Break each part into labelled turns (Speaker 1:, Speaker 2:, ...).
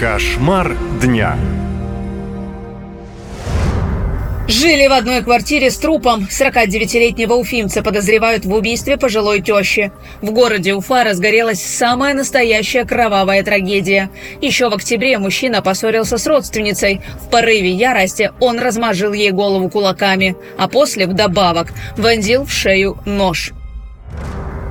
Speaker 1: Кошмар дня.
Speaker 2: Жили в одной квартире с трупом. 49-летнего уфимца подозревают в убийстве пожилой тещи. В городе Уфа разгорелась самая настоящая кровавая трагедия. Еще в октябре мужчина поссорился с родственницей. В порыве ярости он размажил ей голову кулаками, а после, вдобавок, вонзил в шею нож.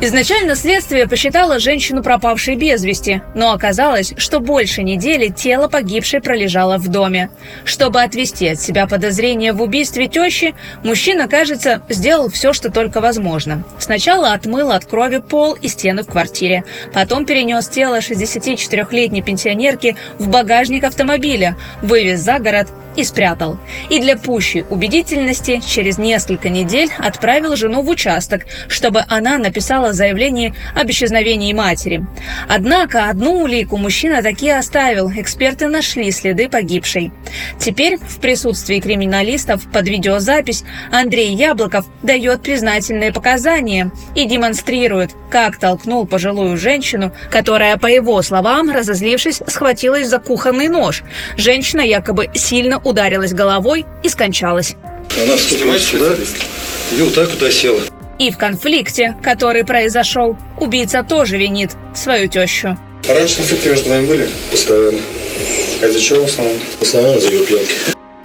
Speaker 2: Изначально следствие посчитало женщину пропавшей без вести, но оказалось, что больше недели тело погибшей пролежало в доме. Чтобы отвести от себя подозрение в убийстве тещи, мужчина, кажется, сделал все, что только возможно. Сначала отмыл от крови пол и стены в квартире. Потом перенес тело 64-летней пенсионерки в багажник автомобиля, вывез за город и спрятал. И для пущей убедительности через несколько недель отправил жену в участок, чтобы она написала заявление об исчезновении матери. Однако одну улику мужчина таки оставил, эксперты нашли следы погибшей. Теперь в присутствии криминалистов под видеозапись Андрей Яблоков дает признательные показания и демонстрирует, как толкнул пожилую женщину, которая, по его словам, разозлившись, схватилась за кухонный нож. Женщина якобы сильно ударилась головой и скончалась.
Speaker 3: Она вступила сюда и вот так вот села.
Speaker 2: И в конфликте, который произошел, убийца тоже винит свою тещу.
Speaker 3: Раньше конфликты между вами были? Постоянно. А из-за чего в основном? В основном из-за ее пьянки.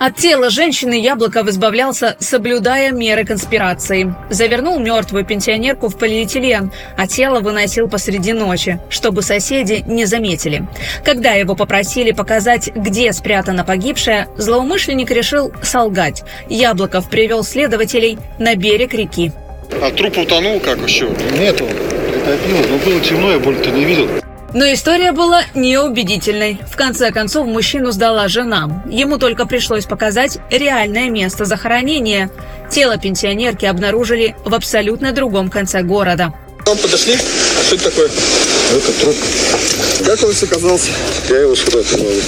Speaker 2: От тела женщины Яблоков избавлялся, соблюдая меры конспирации. Завернул мертвую пенсионерку в полиэтилен, а тело выносил посреди ночи, чтобы соседи не заметили. Когда его попросили показать, где спрятана погибшая, злоумышленник решил солгать. Яблоков привел следователей на берег реки.
Speaker 4: А труп утонул как еще?
Speaker 3: Нету. Притопило, но было темно, я больше не видел.
Speaker 2: Но история была неубедительной. В конце концов, мужчину сдала жена. Ему только пришлось показать реальное место захоронения. Тело пенсионерки обнаружили в абсолютно другом конце города.
Speaker 4: Там подошли. Что это такое?
Speaker 3: Это труп.
Speaker 4: Как он здесь оказался?
Speaker 3: Я его сюда отправил.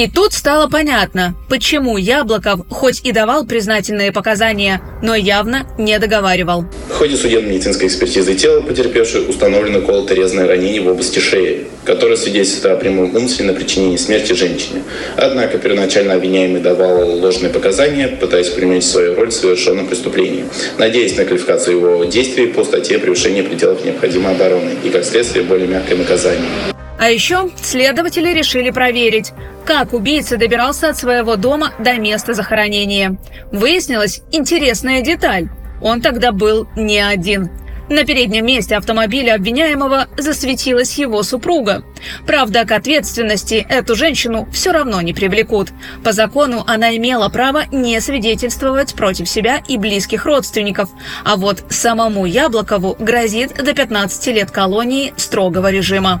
Speaker 2: И тут стало понятно, почему Яблоков хоть и давал признательные показания, но явно не договаривал.
Speaker 5: В ходе судебно-медицинской экспертизы тела потерпевшей установлено колото-резное ранение в области шеи, которое свидетельствует о прямом умысле на причинении смерти женщине. Однако первоначально обвиняемый давал ложные показания, пытаясь применить свою роль в совершенном преступлении, надеясь на квалификацию его действий по статье превышения пределов необходимой обороны и, как следствие, более мягкое наказание.
Speaker 2: А еще следователи решили проверить, как убийца добирался от своего дома до места захоронения. Выяснилась интересная деталь. Он тогда был не один. На переднем месте автомобиля обвиняемого засветилась его супруга. Правда, к ответственности эту женщину все равно не привлекут. По закону она имела право не свидетельствовать против себя и близких родственников. А вот самому Яблокову грозит до 15 лет колонии строгого режима.